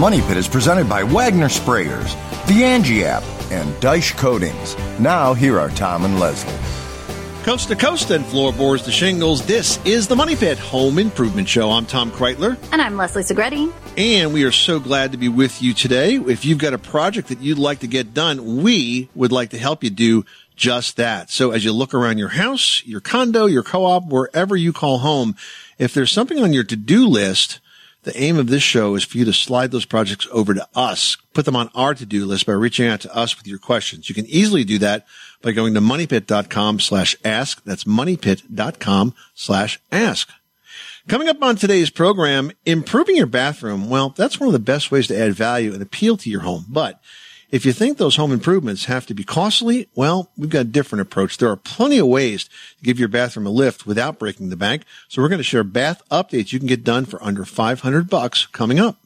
Money Pit. The Money Pit is presented by Wagner Sprayers, the Angie app, and Daich Coatings. Now, here are Tom and Leslie. Coast to coast and floorboards to shingles, this is the Money Pit Home Improvement Show. I'm Tom Kraeutler, And I'm Leslie Segrete. and we are so glad to be with you today. If you've got a project that you'd like to get done, we would like to help you do just that. So as you look around your house, your condo, your co-op, wherever you call home, if there's something on your to-do list, the aim of this show is for you to slide those projects over to us, put them on our to-do list by reaching out to us with your questions. You can easily do that by going to moneypit.com slash ask. That's moneypit.com slash ask. Coming up on today's program, improving your bathroom. Well, that's one of the best ways to add value and appeal to your home. But if you think those home improvements have to be costly, well, we've got a different approach. There are plenty of ways to give your bathroom a lift without breaking the bank. So we're going to share bath updates you can get done for under 500 bucks coming up.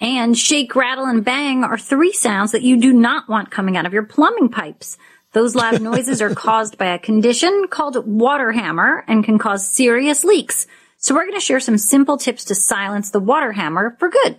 And shake, rattle, and bang are three sounds that you do not want coming out of your plumbing pipes. Those loud noises are caused by a condition called water hammer and can cause serious leaks. So we're going to share some simple tips to silence the water hammer for good.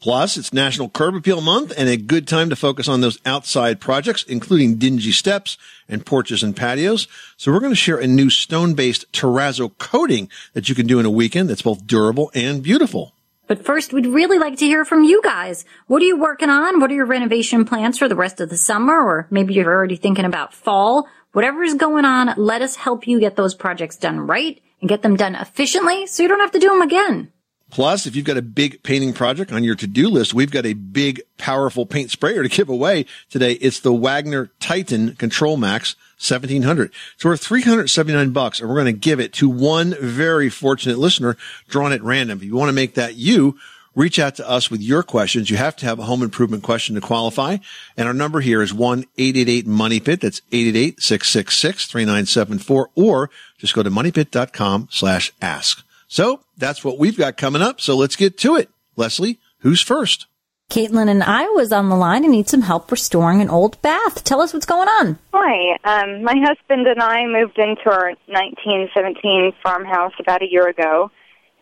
Plus, it's National Curb Appeal Month and a good time to focus on those outside projects, including dingy steps and porches and patios. So we're going to share a new stone-based terrazzo coating that you can do in a weekend that's both durable and beautiful. But first, we'd really like to hear from you guys. What are you working on? What are your renovation plans for the rest of the summer? Or maybe you're already thinking about fall. Whatever is going on, let us help you get those projects done right and get them done efficiently so you don't have to do them again. Plus, if you've got a big painting project on your to-do list, we've got a big, powerful paint sprayer to give away today. It's the Wagner Titan Control Max 1700. It's worth 379 bucks and we're going to give it to one very fortunate listener drawn at random. If you want to make that you, reach out to us with your questions. You have to have a home improvement question to qualify. And our number here is 1-888-MONEYPIT. That's 888-666-3974 or just go to moneypit.com slash ask. So that's what we've got coming up. So let's get to it. Leslie, who's first? Caitlyn and I was on the line and need some help restoring an old bath. Tell us what's going on. Hi. Um, my husband and I moved into our 1917 farmhouse about a year ago,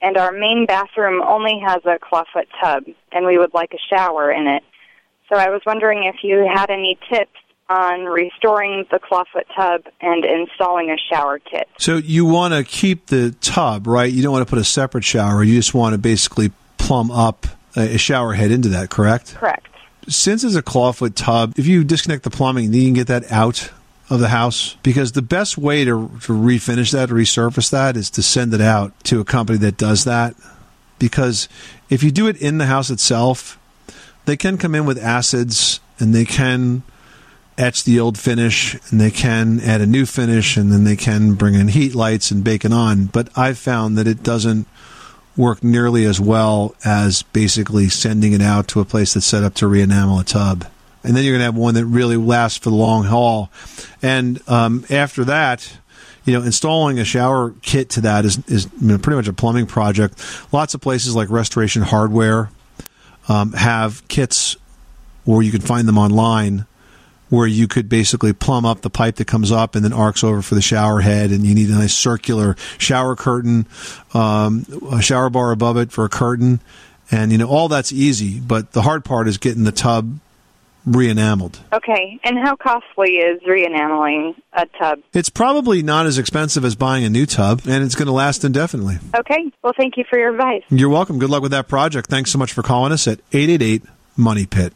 and our main bathroom only has a clawfoot tub, and we would like a shower in it. So I was wondering if you had any tips on restoring the clawfoot tub and installing a shower kit. So you want to keep the tub, right? You don't want to put a separate shower. You just want to basically plumb up a shower head into that, correct? Correct. Since it's a clawfoot tub, if you disconnect the plumbing, then you can get that out of the house because the best way to, to refinish that, resurface that, is to send it out to a company that does that. Because if you do it in the house itself, they can come in with acids and they can etch the old finish and they can add a new finish and then they can bring in heat lights and bake it on. But I've found that it doesn't work nearly as well as basically sending it out to a place that's set up to re-enamel a tub. And then you're going to have one that really lasts for the long haul. And um, after that, you know, installing a shower kit to that is, is you know, pretty much a plumbing project. Lots of places like Restoration Hardware um, have kits, or you can find them online, where you could basically plumb up the pipe that comes up and then arcs over for the shower head, and you need a nice circular shower curtain, um, a shower bar above it for a curtain, and you know all that's easy. But the hard part is getting the tub re-enameled. Okay. And how costly is re-enameling a tub? It's probably not as expensive as buying a new tub, and it's going to last indefinitely. Okay. Well, thank you for your advice. You're welcome. Good luck with that project. Thanks so much for calling us at 888 Money Pit.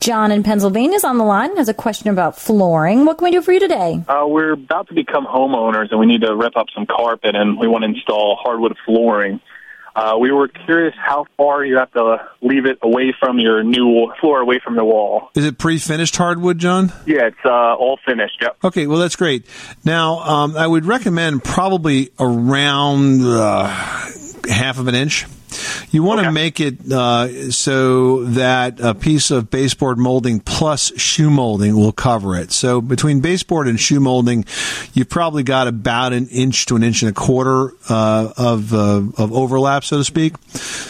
John in Pennsylvania is on the line, has a question about flooring. What can we do for you today? Uh, we're about to become homeowners and we need to rip up some carpet and we want to install hardwood flooring. Uh, we were curious how far you have to leave it away from your new floor, away from the wall. Is it pre-finished hardwood, John? Yeah, it's uh, all finished. Yep. Okay, well that's great. Now, um, I would recommend probably around uh, half of an inch. You want to make it uh, so that a piece of baseboard molding plus shoe molding will cover it. So between baseboard and shoe molding, you've probably got about an inch to an inch and a quarter uh, of uh, of overlap, so to speak.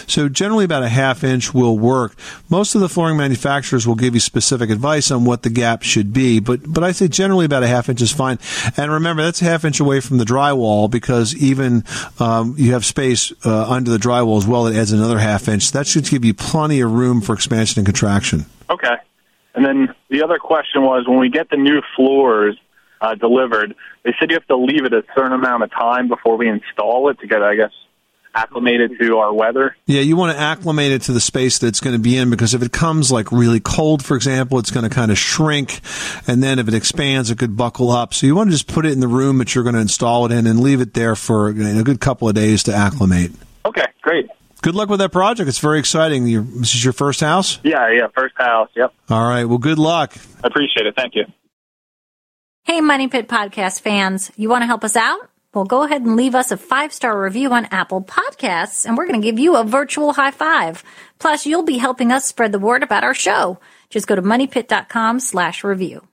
So generally, about a half inch will work. Most of the flooring manufacturers will give you specific advice on what the gap should be, but but I say generally about a half inch is fine. And remember, that's a half inch away from the drywall because even um, you have space uh, under the drywall as well that adds another half inch. That should give you plenty of room for expansion and contraction. Okay. And then the other question was when we get the new floors uh, delivered, they said you have to leave it a certain amount of time before we install it to get, I guess, acclimated to our weather. Yeah, you want to acclimate it to the space that it's going to be in because if it comes like really cold, for example, it's going to kind of shrink. And then if it expands, it could buckle up. So you want to just put it in the room that you're going to install it in and leave it there for you know, a good couple of days to acclimate. Okay, great. Good luck with that project. It's very exciting. Your, this is your first house? Yeah, yeah, first house. Yep. All right. Well, good luck. I appreciate it. Thank you. Hey, Money Pit Podcast fans, you want to help us out? Well, go ahead and leave us a five star review on Apple Podcasts, and we're going to give you a virtual high five. Plus, you'll be helping us spread the word about our show. Just go to moneypit.com slash review.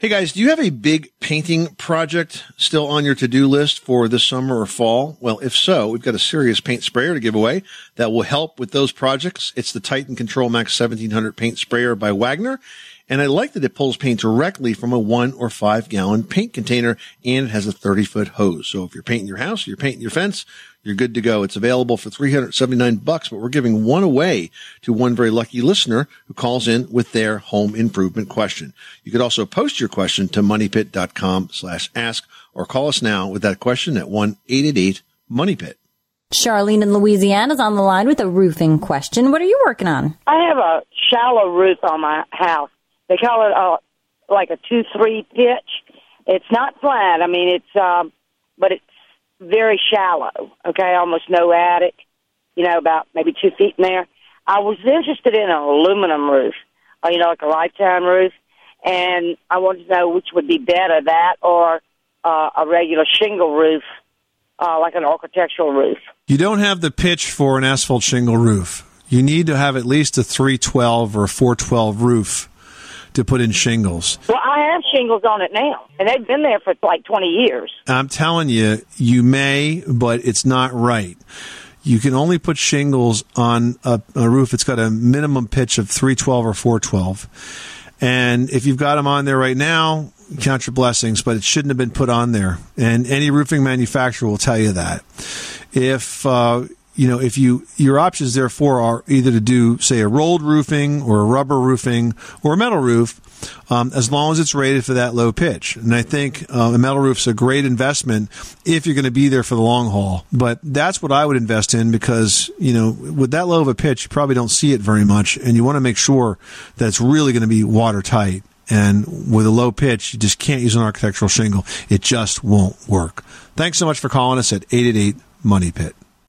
Hey guys, do you have a big painting project still on your to-do list for this summer or fall? Well, if so, we've got a serious paint sprayer to give away that will help with those projects. It's the Titan Control Max 1700 paint sprayer by Wagner. And I like that it pulls paint directly from a one or five gallon paint container and it has a 30 foot hose. So if you're painting your house, you're painting your fence, you're good to go. It's available for 379 bucks, but we're giving one away to one very lucky listener who calls in with their home improvement question. You could also post your question to moneypit.com slash ask or call us now with that question at 1-888-MONEYPIT. Charlene in Louisiana is on the line with a roofing question. What are you working on? I have a shallow roof on my house. They call it a like a two three pitch. It's not flat. I mean, it's um, but it's very shallow. Okay, almost no attic. You know, about maybe two feet in there. I was interested in an aluminum roof. Uh, you know, like a lifetime roof, and I wanted to know which would be better, that or uh, a regular shingle roof, uh, like an architectural roof. You don't have the pitch for an asphalt shingle roof. You need to have at least a 312 or a 412 roof to put in shingles. Well, I have shingles on it now, and they've been there for like 20 years. I'm telling you, you may, but it's not right. You can only put shingles on a, a roof that's got a minimum pitch of 312 or 412. And if you've got them on there right now, count your blessings, but it shouldn't have been put on there. And any roofing manufacturer will tell you that. If, uh, you know, if you, your options therefore are either to do, say, a rolled roofing or a rubber roofing or a metal roof, um, as long as it's rated for that low pitch. And I think uh, a metal roof's a great investment if you're going to be there for the long haul. But that's what I would invest in because, you know, with that low of a pitch, you probably don't see it very much. And you want to make sure that it's really going to be watertight. And with a low pitch, you just can't use an architectural shingle. It just won't work. Thanks so much for calling us at 888 Money Pit.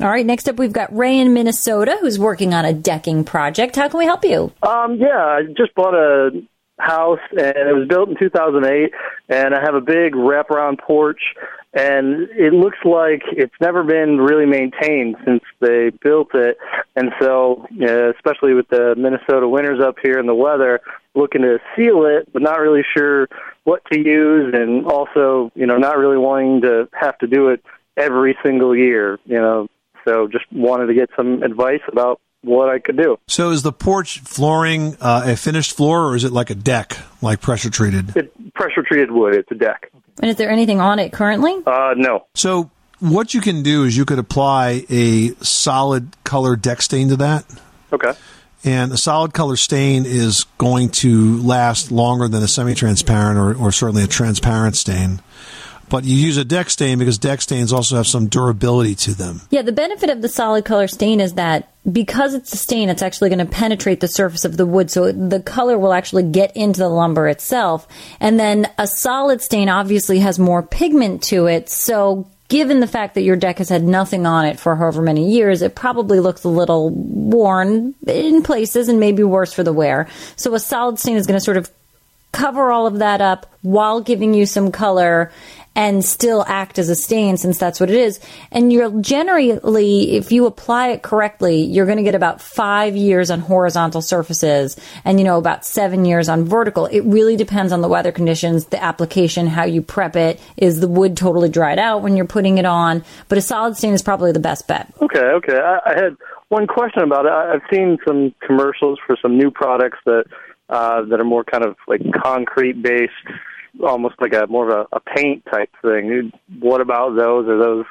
All right, next up we've got Ray in Minnesota who's working on a decking project. How can we help you? Um, yeah, I just bought a house and it was built in 2008 and I have a big wraparound porch and it looks like it's never been really maintained since they built it and so uh, especially with the Minnesota winters up here and the weather looking to seal it but not really sure what to use and also you know not really wanting to have to do it every single year you know so just wanted to get some advice about what I could do. So is the porch flooring uh, a finished floor or is it like a deck, like pressure treated? It, pressure treated wood. It's a deck. And is there anything on it currently? Uh, no. So what you can do is you could apply a solid color deck stain to that. Okay. And a solid color stain is going to last longer than a semi-transparent or, or certainly a transparent stain. But you use a deck stain because deck stains also have some durability to them. Yeah, the benefit of the solid color stain is that because it's a stain, it's actually going to penetrate the surface of the wood, so the color will actually get into the lumber itself. And then a solid stain obviously has more pigment to it, so given the fact that your deck has had nothing on it for however many years, it probably looks a little worn in places and maybe worse for the wear. So a solid stain is going to sort of cover all of that up while giving you some color and still act as a stain since that's what it is. And you're generally, if you apply it correctly, you're going to get about five years on horizontal surfaces and, you know, about seven years on vertical. It really depends on the weather conditions, the application, how you prep it. Is the wood totally dried out when you're putting it on? But a solid stain is probably the best bet. Okay, okay. I, I had one question about it. I, I've seen some commercials for some new products that uh, that are more kind of like concrete based almost like a more of a, a paint type thing. What about those? Are those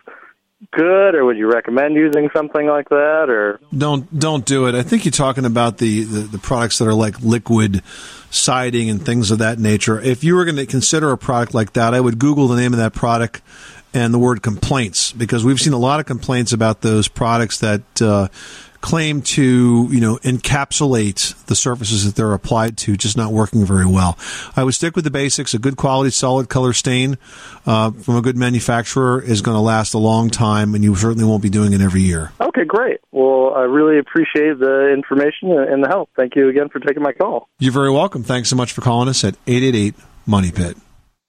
good, or would you recommend using something like that? Or don't don't do it. I think you're talking about the, the, the products that are like liquid siding and things of that nature. If you were going to consider a product like that, I would Google the name of that product and the word complaints because we've seen a lot of complaints about those products that. Uh, claim to you know encapsulate the surfaces that they're applied to just not working very well. I would stick with the basics. A good quality solid color stain uh, from a good manufacturer is going to last a long time, and you certainly won't be doing it every year. Okay, great. Well, I really appreciate the information and the help. Thank you again for taking my call. You're very welcome. Thanks so much for calling us at 888 Money Pit.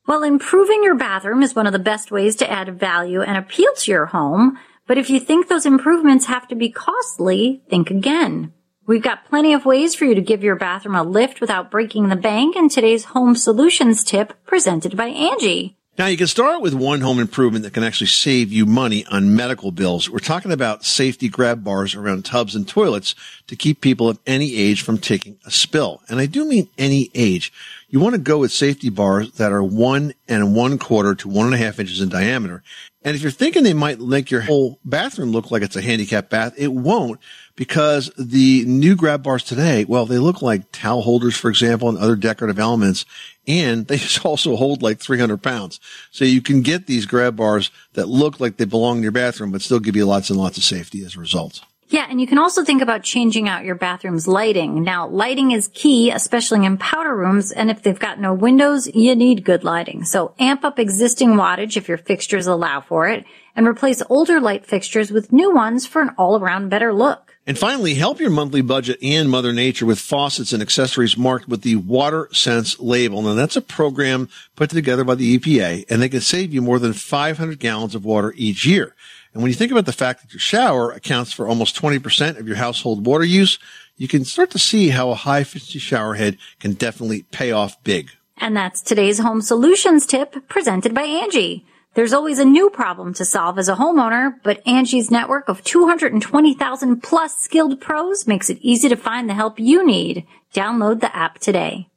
Well, improving your bathroom is one of the best ways to add value and appeal to your home. But if you think those improvements have to be costly, think again. We've got plenty of ways for you to give your bathroom a lift without breaking the bank in today's home solutions tip presented by Angie. Now you can start with one home improvement that can actually save you money on medical bills. We're talking about safety grab bars around tubs and toilets to keep people of any age from taking a spill. And I do mean any age. You want to go with safety bars that are one and one quarter to one and a half inches in diameter. And if you're thinking they might make your whole bathroom look like it's a handicapped bath, it won't because the new grab bars today, well, they look like towel holders, for example, and other decorative elements. And they also hold like 300 pounds. So you can get these grab bars that look like they belong in your bathroom, but still give you lots and lots of safety as a result. Yeah, and you can also think about changing out your bathroom's lighting. Now, lighting is key, especially in powder rooms, and if they've got no windows, you need good lighting. So amp up existing wattage if your fixtures allow for it, and replace older light fixtures with new ones for an all-around better look. And finally, help your monthly budget and Mother Nature with faucets and accessories marked with the Water Sense label. Now that's a program put together by the EPA and they can save you more than 500 gallons of water each year. And when you think about the fact that your shower accounts for almost 20% of your household water use, you can start to see how a high efficiency shower head can definitely pay off big. And that's today's home solutions tip presented by Angie. There's always a new problem to solve as a homeowner, but Angie's network of 220,000 plus skilled pros makes it easy to find the help you need. Download the app today.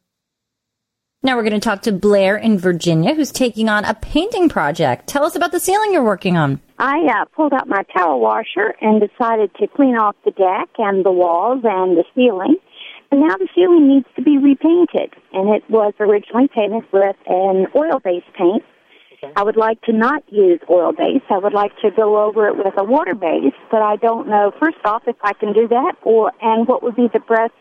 Now we're going to talk to Blair in Virginia, who's taking on a painting project. Tell us about the ceiling you're working on. I uh, pulled out my power washer and decided to clean off the deck and the walls and the ceiling. And now the ceiling needs to be repainted. And it was originally painted with an oil-based paint. I would like to not use oil base. I would like to go over it with a water base, but I don't know, first off, if I can do that or, and what would be the best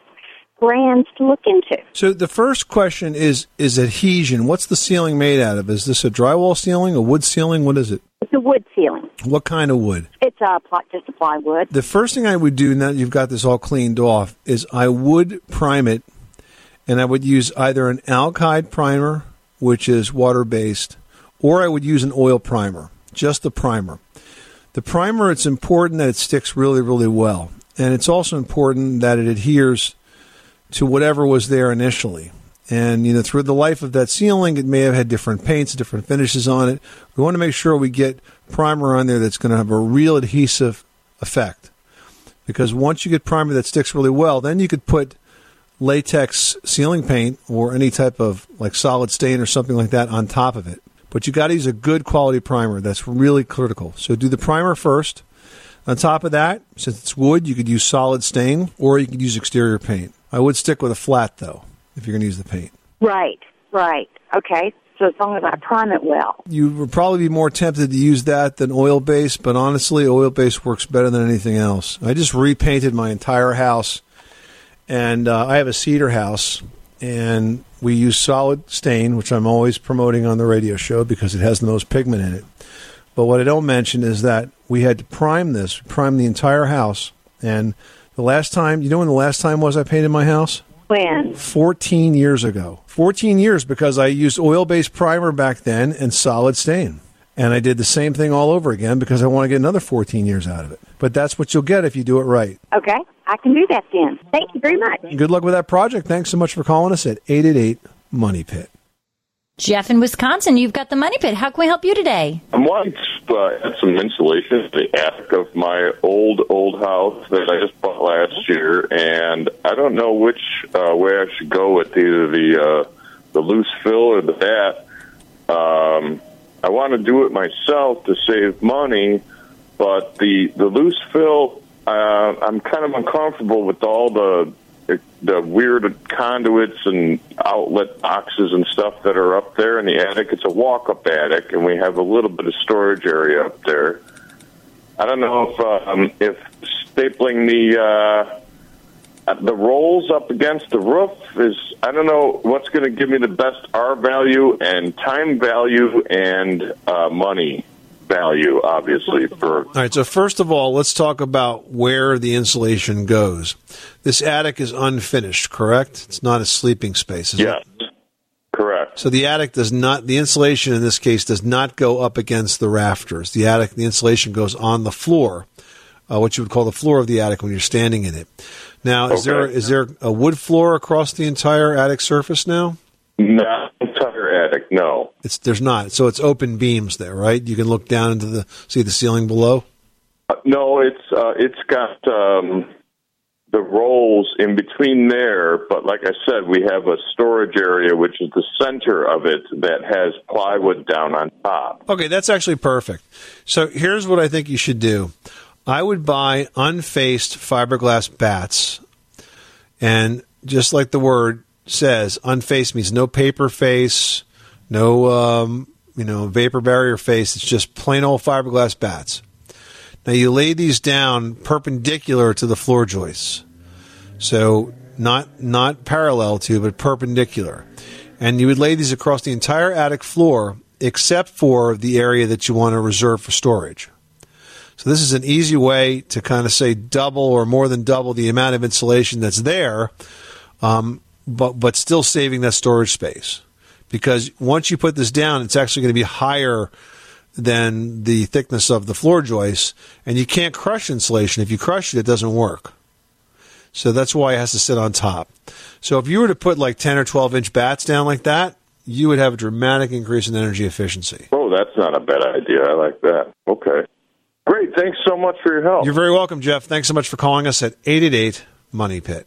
brands to look into. So the first question is is adhesion. What's the ceiling made out of? Is this a drywall ceiling, a wood ceiling? What is it? It's a wood ceiling. What kind of wood? It's uh, ply, just a plywood. The first thing I would do now that you've got this all cleaned off is I would prime it and I would use either an alkyd primer, which is water based, or I would use an oil primer, just the primer. The primer, it's important that it sticks really, really well. And it's also important that it adheres to whatever was there initially. And you know, through the life of that ceiling, it may have had different paints, different finishes on it. We want to make sure we get primer on there that's going to have a real adhesive effect. Because once you get primer that sticks really well, then you could put latex ceiling paint or any type of like solid stain or something like that on top of it. But you got to use a good quality primer. That's really critical. So do the primer first. On top of that, since it's wood, you could use solid stain or you could use exterior paint. I would stick with a flat though if you're going to use the paint. Right, right. Okay. So as long as I prime it well. You would probably be more tempted to use that than oil base, but honestly, oil base works better than anything else. I just repainted my entire house, and uh, I have a cedar house, and we use solid stain, which I'm always promoting on the radio show because it has the most pigment in it. But what I don't mention is that we had to prime this, prime the entire house, and the last time, you know when the last time was I painted my house? When? 14 years ago. 14 years because I used oil based primer back then and solid stain. And I did the same thing all over again because I want to get another 14 years out of it. But that's what you'll get if you do it right. Okay. I can do that then. Thank you very much. Good luck with that project. Thanks so much for calling us at 888 Money Pit. Jeff in Wisconsin, you've got the Money Pit. How can we help you today? I'm wanting to uh, add some insulation to the attic of my old, old house that I just bought last year, and I don't know which uh, way I should go with either the uh, the loose fill or the batt. Um, I want to do it myself to save money, but the the loose fill, uh, I'm kind of uncomfortable with all the the weird conduits and outlet boxes and stuff that are up there in the attic. It's a walk up attic, and we have a little bit of storage area up there. I don't know if um, if stapling the uh, the rolls up against the roof is I don't know what's going to give me the best R value and time value and uh, money value, obviously. For All right, so first of all, let's talk about where the insulation goes. This attic is unfinished, correct? It's not a sleeping space. Is yes, it? correct. So the attic does not, the insulation in this case does not go up against the rafters. The attic, the insulation goes on the floor, uh, what you would call the floor of the attic when you're standing in it. Now, is there is there a wood floor across the entire attic surface now? Entire attic, no. It's there's not. So it's open beams there, right? You can look down into the see the ceiling below. Uh, no, it's uh, it's got um, the rolls in between there, but like I said, we have a storage area which is the center of it that has plywood down on top. Okay, that's actually perfect. So here's what I think you should do. I would buy unfaced fiberglass batts, and just like the word says, unfaced means no paper face, no um, you know vapor barrier face. It's just plain old fiberglass batts. Now you lay these down perpendicular to the floor joists, so not not parallel to, but perpendicular, and you would lay these across the entire attic floor except for the area that you want to reserve for storage. So this is an easy way to kind of say double or more than double the amount of insulation that's there, um, but but still saving that storage space. Because once you put this down, it's actually going to be higher than the thickness of the floor joists, and you can't crush insulation. If you crush it, it doesn't work. So that's why it has to sit on top. So if you were to put like 10 or 12 inch batts down like that, you would have a dramatic increase in energy efficiency. Oh, that's not a bad idea. I like that. Okay. Great. Thanks so much for your help. You're very welcome, Jeff. Thanks so much for calling us at 888 Money Pit.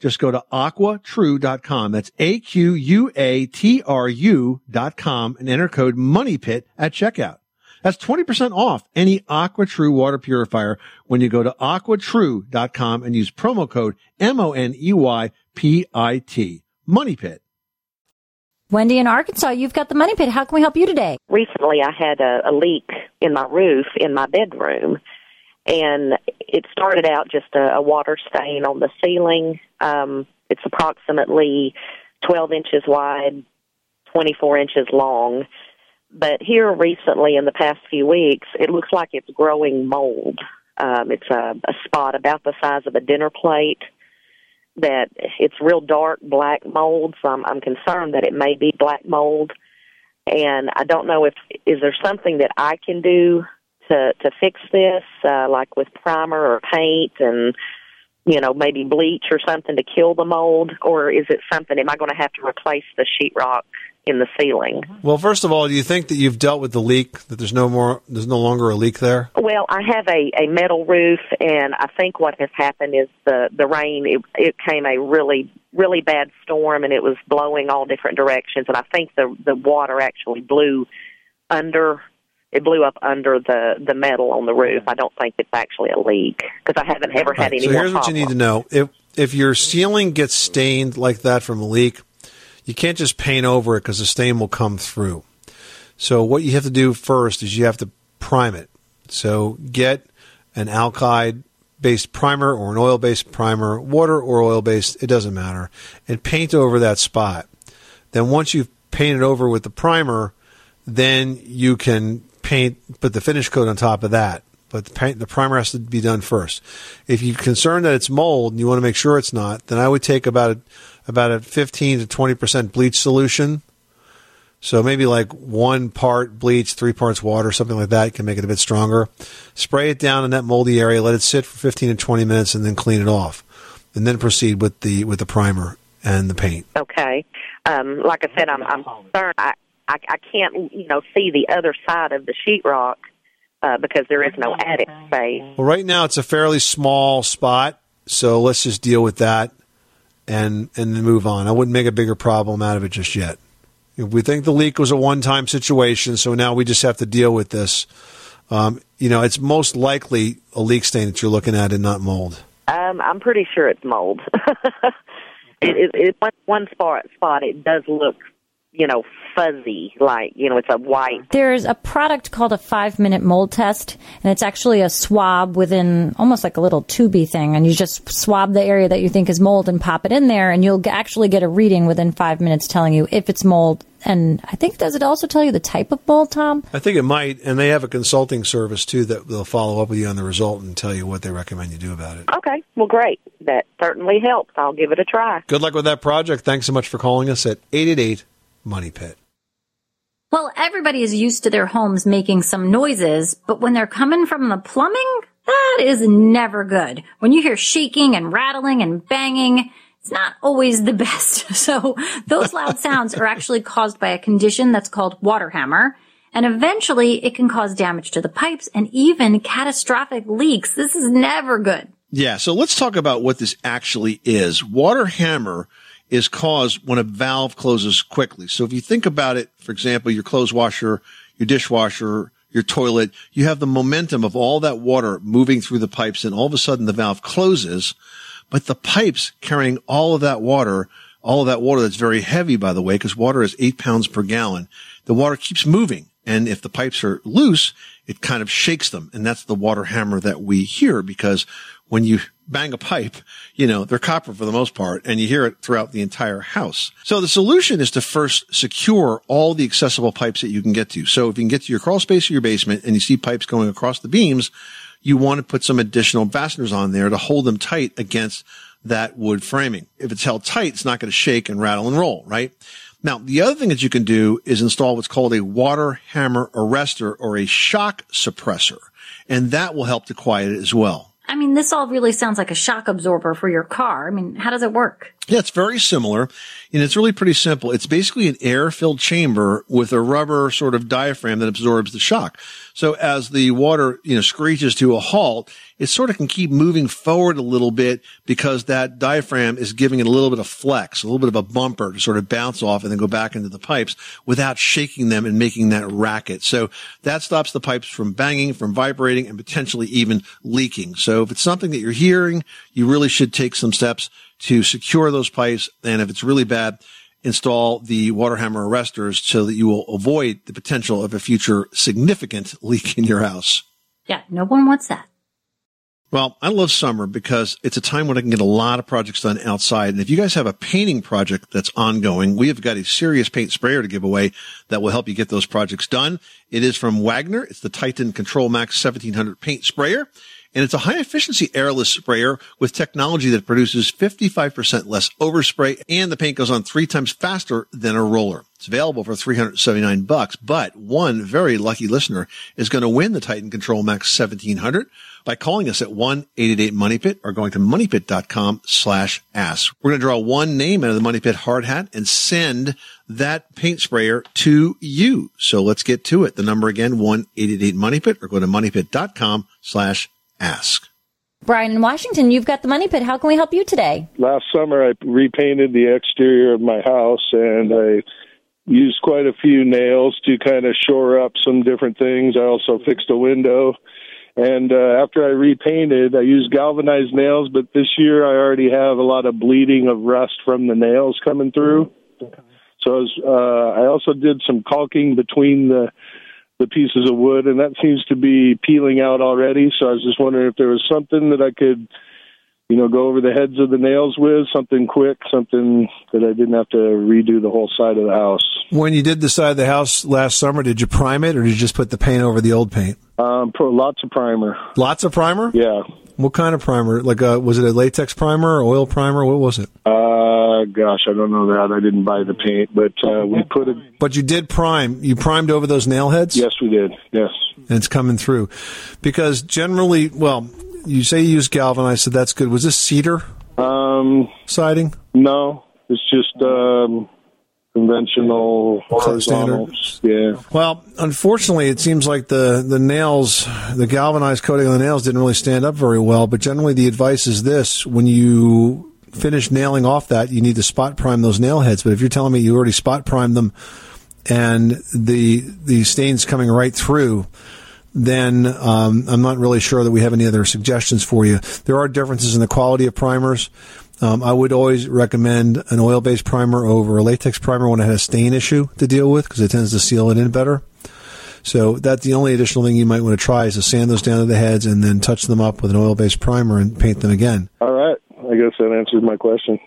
Just go to aquatru.com. That's A-Q-U-A-T-R-U dot com and enter code MONEYPIT at checkout. That's 20% off any AquaTru water purifier when you go to aquatru.com and use promo code M-O-N-E-Y-P-I-T. Money Pit. Wendy in Arkansas, you've got the money pit. How can we help you today? recently I had a, a leak in my roof in my bedroom, and it started out just a, a water stain on the ceiling. Um, it's approximately 12 inches wide, 24 inches long. But here recently, in the past few weeks, it looks like it's growing mold. Um, it's a, a spot about the size of a dinner plate that it's real dark black mold, so I'm, I'm concerned that it may be black mold. And I don't know if is there something that I can do to to fix this, uh, like with primer or paint and you know maybe bleach or something to kill the mold, or is it something? Am I going to have to replace the sheetrock in the ceiling? Well, first of all, do you think that you've dealt with the leak? That there's no more, there's no longer a leak there? Well, I have a, a metal roof, and I think what has happened is the the rain. It, it came a really really bad storm, and it was blowing all different directions. And I think the the water actually blew under. It blew up under the the metal on the roof. I don't think it's actually a leak because I haven't ever had Right, any so here's what you need to know: if if your ceiling gets stained like that from a leak, you can't just paint over it because the stain will come through. So what you have to do first is you have to prime it. So get an alkyd based primer or an oil based primer, water or oil based, it doesn't matter, and paint over that spot. Then once you've painted over with the primer, then you can paint, put the finish coat on top of that. But the, paint, the primer has to be done first. If you're concerned that it's mold and you want to make sure it's not, then I would take about a, about a 15 to 20 percent bleach solution. So maybe like one part bleach, three parts water, something like that can make it a bit stronger. Spray it down in that moldy area, let it sit for 15 to 20 minutes, and then clean it off, and then proceed with the with the primer and the paint. Okay. Um, like I said, I'm, I'm concerned. I, I I can't you know see the other side of the sheetrock uh, because there is no attic space. Well, right now it's a fairly small spot, so let's just deal with that and and then move on. I wouldn't make a bigger problem out of it just yet. We think the leak was a one-time situation, so now we just have to deal with this. Um, you know, it's most likely a leak stain that you're looking at and not mold. Um, I'm pretty sure it's mold. it, it, it one, one spot spot it does look you know fuzzy like you know it's a white There's a product called a five minute mold test, and it's actually a swab within almost like a little tubey thing, and you just swab the area that you think is mold and pop it in there, and you'll actually get a reading within five minutes telling you if it's mold. And I think does it also tell you the type of mold, Tom? I think it might, and they have a consulting service too that they'll follow up with you on the result and tell you what they recommend you do about it. okay well great that certainly helps i'll give it a try Good luck with that project. Thanks so much for calling us at 888 Money Pit. Well, everybody is used to their homes making some noises, but when they're coming from the plumbing, that is never good. When you hear shaking and rattling and banging, it's not always the best. So those loud sounds are actually caused by a condition that's called water hammer. And eventually it can cause damage to the pipes and even catastrophic leaks. This is never good. Yeah. So let's talk about what this actually is. Water hammer is caused when a valve closes quickly. So if you think about it, for example, your clothes washer, your dishwasher, your toilet, you have the momentum of all that water moving through the pipes and all of a sudden the valve closes, but the pipes carrying all of that water, all of that water that's very heavy, by the way, because water is eight pounds per gallon. The water keeps moving. And if the pipes are loose, it kind of shakes them. And that's the water hammer that we hear because when you bang a pipe, you know, they're copper for the most part and you hear it throughout the entire house. So the solution is to first secure all the accessible pipes that you can get to. So if you can get to your crawl space or your basement and you see pipes going across the beams, you want to put some additional fasteners on there to hold them tight against that wood framing. If it's held tight, it's not going to shake and rattle and roll, right? Now, the other thing that you can do is install what's called a water hammer arrestor or a shock suppressor, and that will help to quiet it as well. I mean, this all really sounds like a shock absorber for your car. I mean, how does it work? Yeah, it's very similar and it's really pretty simple. It's basically an air filled chamber with a rubber sort of diaphragm that absorbs the shock. So as the water, you know, screeches to a halt, it sort of can keep moving forward a little bit because that diaphragm is giving it a little bit of flex, a little bit of a bumper to sort of bounce off and then go back into the pipes without shaking them and making that racket. So that stops the pipes from banging, from vibrating and potentially even leaking. So if it's something that you're hearing, you really should take some steps to secure those pipes. And if it's really bad, install the water hammer arresters so that you will avoid the potential of a future significant leak in your house. Yeah, no one wants that. Well, I love summer because it's a time when I can get a lot of projects done outside. And if you guys have a painting project that's ongoing, we have got a serious paint sprayer to give away that will help you get those projects done. It is from Wagner. It's the Titan Control Max 1700 paint sprayer. And it's a high efficiency airless sprayer with technology that produces 55% less overspray and the paint goes on three times faster than a roller. It's available for 379 bucks, but one very lucky listener is going to win the Titan Control Max 1700 by calling us at 1-888-MONEYPIT or going to moneypit.com slash ask. We're going to draw one name out of the Money Pit hard hat and send that paint sprayer to you. So let's get to it. The number again, 1-888-MONEYPIT or go to moneypit.com slash ask. Brian in Washington, you've got the money pit. How can we help you today? last summer I repainted the exterior of my house and I used quite a few nails to kind of shore up some different things. I also fixed a window. And uh, after I repainted, I used galvanized nails, but this year I already have a lot of bleeding of rust from the nails coming through. So I, was, uh, I also did some caulking between the the pieces of wood, and that seems to be peeling out already. So I was just wondering if there was something that I could, you know, go over the heads of the nails with, something quick, something that I didn't have to redo the whole side of the house. When you did the side of the house last summer, did you prime it or did you just put the paint over the old paint? Um, pro, lots of primer. Lots of primer? Yeah. What kind of primer? Like a was it a latex primer or oil primer? What was it? Uh, gosh, I don't know that. I didn't buy the paint, but uh, we put it. But you did prime. You primed over those nail heads? Yes, we did. Yes. And it's coming through. Because generally, well, you say you use galvanized, so that's good. Was this cedar Um, siding? no, it's just um, conventional horizontal. Yeah. Well, unfortunately, it seems like the, the nails, the galvanized coating on the nails didn't really stand up very well. But generally, the advice is this when you finish nailing off that, you need to spot prime those nail heads. But if you're telling me you already spot primed them and the, the stain's coming right through, then um, I'm not really sure that we have any other suggestions for you. There are differences in the quality of primers. Um, I would always recommend an oil-based primer over a latex primer when it has a stain issue to deal with because it tends to seal it in better. So that's the only additional thing you might want to try is to sand those down to the heads and then touch them up with an oil-based primer and paint them again. All right. I guess that answers my question.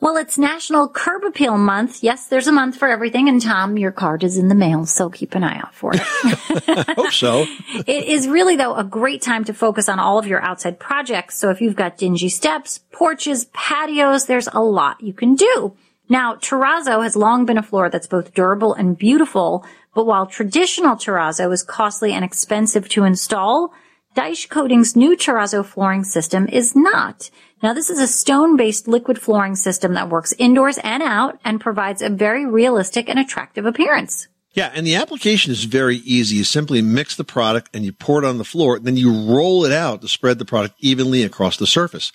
Well, it's National Curb Appeal Month. Yes, there's a month for everything. And Tom, your card is in the mail, so keep an eye out for it. Hope so. It is really, though, a great time to focus on all of your outside projects. So if you've got dingy steps, porches, patios, there's a lot you can do. Now, terrazzo has long been a floor that's both durable and beautiful, but while traditional terrazzo is costly and expensive to install, Daich Coating's new terrazzo flooring system is not. Now, this is a stone-based liquid flooring system that works indoors and out and provides a very realistic and attractive appearance. Yeah, and the application is very easy. You simply mix the product and you pour it on the floor, then you roll it out to spread the product evenly across the surface.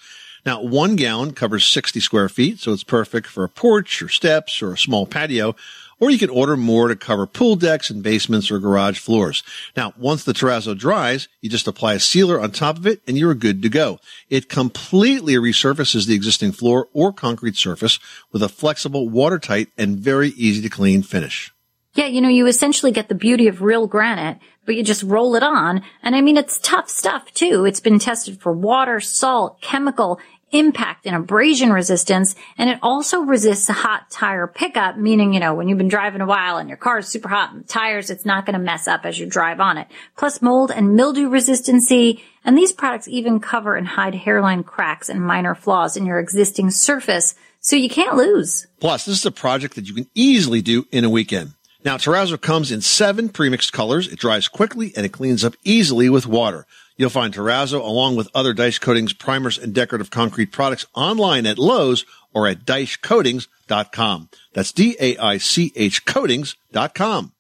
Now, one gallon covers 60 square feet, so it's perfect for a porch or steps or a small patio, or you can order more to cover pool decks and basements or garage floors. Now, once the terrazzo dries, you just apply a sealer on top of it and you're good to go. It completely resurfaces the existing floor or concrete surface with a flexible, watertight, and very easy to clean finish. Yeah, you know, you essentially get the beauty of real granite, but you just roll it on. And I mean, it's tough stuff too. It's been tested for water, salt, chemical, impact and abrasion resistance. And it also resists a hot tire pickup, meaning, you know, when you've been driving a while and your car is super hot and tires, it's not going to mess up as you drive on it. Plus mold and mildew resistancy. And these products even cover and hide hairline cracks and minor flaws in your existing surface. So you can't lose. Plus, this is a project that you can easily do in a weekend. Now, Terrazzo comes in seven premixed colors. It dries quickly and it cleans up easily with water. You'll find Terrazzo along with other Daich Coatings primers and decorative concrete products online at Lowe's or at DaichCoatings.com. That's D-A-I-C-H Coatings.com.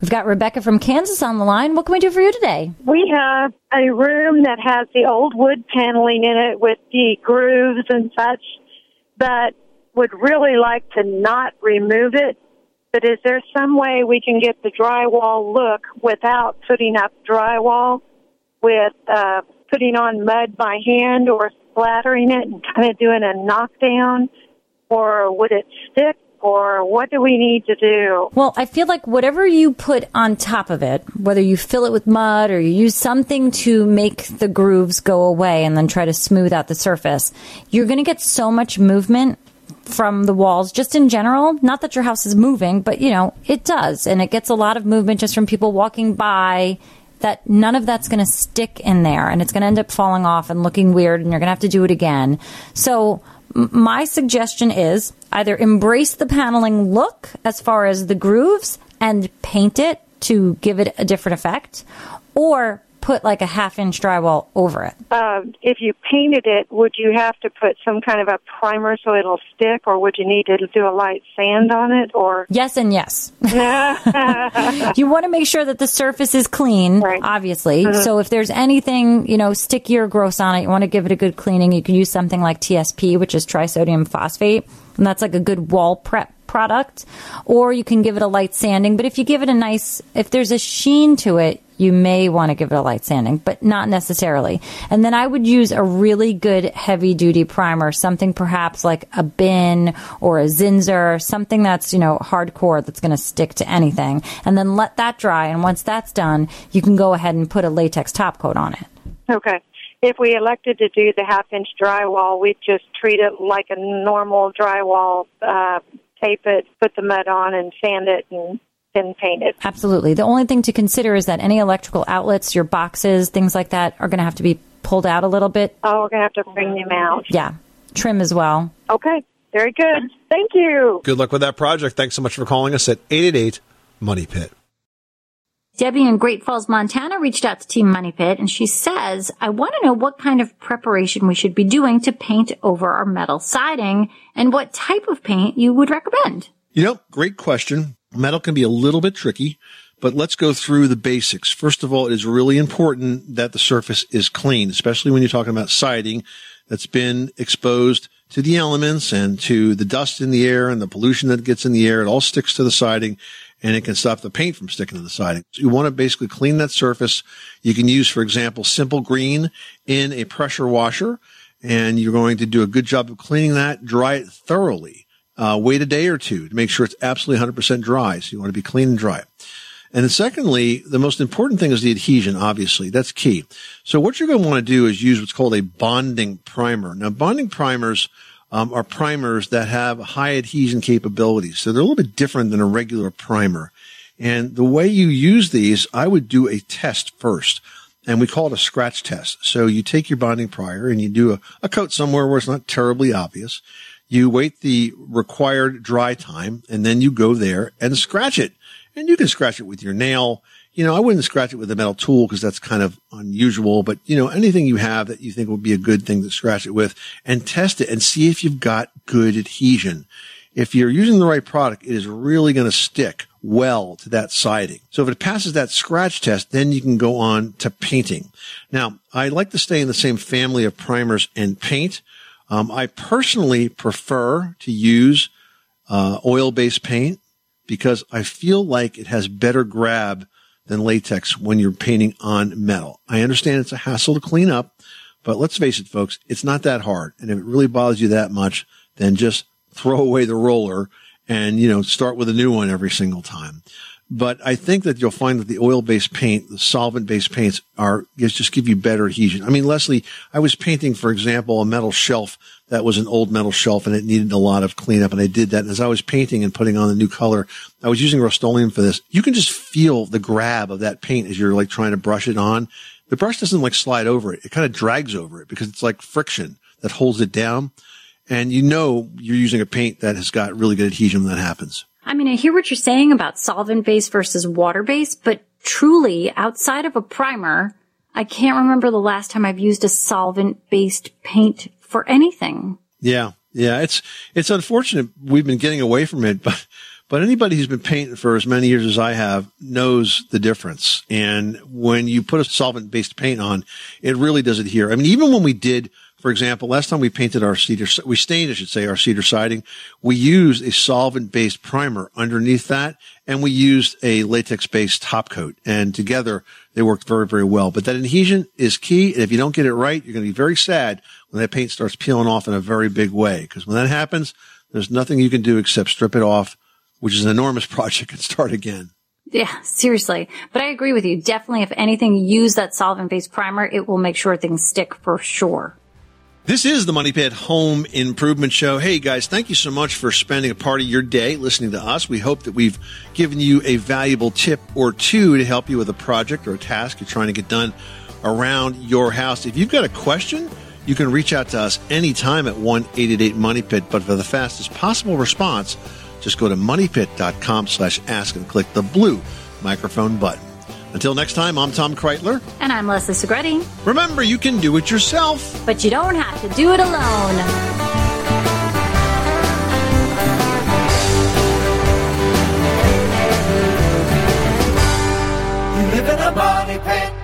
We've got Rebecca from Kansas on the line. What can we do for you today? We have a room that has the old wood paneling in it with the grooves and such, but would really like to not remove it. But is there some way we can get the drywall look without putting up drywall with uh, putting on mud by hand or splattering it and kind of doing a knockdown? Or would it stick? Or what do we need to do? Well, I feel like whatever you put on top of it, whether you fill it with mud or you use something to make the grooves go away and then try to smooth out the surface, you're going to get so much movement from the walls just in general. Not that your house is moving, but you know, it does. And it gets a lot of movement just from people walking by that none of that's going to stick in there and it's going to end up falling off and looking weird and you're going to have to do it again. So my suggestion is either embrace the paneling look as far as the grooves and paint it to give it a different effect or put like a half inch drywall over it. Uh, if you painted it, would you have to put some kind of a primer so it'll stick, or would you need to do a light sand on it? Or Yes and yes. you want to make sure that the surface is clean, obviously. Mhm. So if there's anything, you know, sticky or gross on it, you want to give it a good cleaning. You can use something like TSP, which is trisodium phosphate, and that's like a good wall prep product. Or you can give it a light sanding. But if you give it a nice, if there's a sheen to it, you may want to give it a light sanding, but not necessarily. And then I would use a really good heavy duty primer, something perhaps like a bin or a Zinsser, something that's, you know, hardcore that's going to stick to anything. And then let that dry. And once that's done, you can go ahead and put a latex top coat on it. okay, if we elected to do the half inch drywall, we'd just treat it like a normal drywall, uh, tape it, put the mud on, and sand it, and then paint it. Absolutely. The only thing to consider is that any electrical outlets, your boxes, things like that are going to have to be pulled out a little bit. Oh, we're gonna have to bring them out. Yeah. Trim as well. Okay, very good. Thank you. Good luck with that project. Thanks so much for calling us at 888 Money Pit. Debbie in Great Falls, Montana reached out to Team Money Pit and she says, I want to know what kind of preparation we should be doing to paint over our metal siding and what type of paint you would recommend. You know, great question. Metal can be a little bit tricky, but let's go through the basics. First of all, it is really important that the surface is clean, especially when you're talking about siding that's been exposed to the elements and to the dust in the air and the pollution that gets in the air. It all sticks to the siding and it can stop the paint from sticking to the siding. So you want to basically clean that surface. You can use, for example, simple green in a pressure washer and you're going to do a good job of cleaning that, dry it thoroughly. Uh, wait a day or two to make sure it's absolutely 100% dry. So you want to be clean and dry. And then secondly, the most important thing is the adhesion, obviously. That's key. So what you're going to want to do is use what's called a bonding primer. Now, bonding primers um, are primers that have high adhesion capabilities. So they're a little bit different than a regular primer. And the way you use these, I would do a test first. And we call it a scratch test. So you take your bonding primer and you do a, a coat somewhere where it's not terribly obvious. You wait the required dry time and then you go there and scratch it. And you can scratch it with your nail. You know, I wouldn't scratch it with a metal tool because that's kind of unusual, but you know, anything you have that you think would be a good thing to scratch it with and test it and see if you've got good adhesion. If you're using the right product, it is really going to stick well to that siding. So if it passes that scratch test, then you can go on to painting. Now, I like to stay in the same family of primers and paint. Um, I personally prefer to use uh, oil-based paint because I feel like it has better grab than latex when you're painting on metal. I understand it's a hassle to clean up, but let's face it, folks, it's not that hard. And if it really bothers you that much, then just throw away the roller and, you know, start with a new one every single time. But I think that you'll find that the oil-based paint, the solvent-based paints are just give you better adhesion. I mean, Leslie, I was painting, for example, a metal shelf that was an old metal shelf and it needed a lot of cleanup. And I did that. And as I was painting and putting on the new color, I was using Rust-Oleum for this. You can just feel the grab of that paint as you're like trying to brush it on. The brush doesn't like slide over it. It kind of drags over it because it's like friction that holds it down. And you know you're using a paint that has got really good adhesion when that happens. I mean, I hear what you're saying about solvent based versus water based, but truly outside of a primer, I can't remember the last time I've used a solvent based paint for anything. Yeah. Yeah. It's, it's unfortunate we've been getting away from it, but, but anybody who's been painting for as many years as I have knows the difference. And when you put a solvent based paint on, it really does adhere. I mean, even when we did for example, last time we painted our cedar, we stained, I should say, our cedar siding, we used a solvent based primer underneath that and we used a latex based top coat and together they worked very, very well. But that adhesion is key. And if you don't get it right, you're going to be very sad when that paint starts peeling off in a very big way. Cause when that happens, there's nothing you can do except strip it off, which is an enormous project and start again. Yeah, seriously. But I agree with you. Definitely, if anything, use that solvent based primer. It will make sure things stick for sure. This is the Money Pit Home Improvement Show. Hey guys, thank you so much for spending a part of your day listening to us. We hope that we've given you a valuable tip or two to help you with a project or a task you're trying to get done around your house. If you've got a question, you can reach out to us anytime at 1 888 Money Pit. But for the fastest possible response, just go to moneypit.com slash ask and click the blue microphone button. Until next time, I'm Tom Kraeutler. And I'm Leslie Segrete. Remember, you can do it yourself, but you don't have to do it alone. You live in a money pit.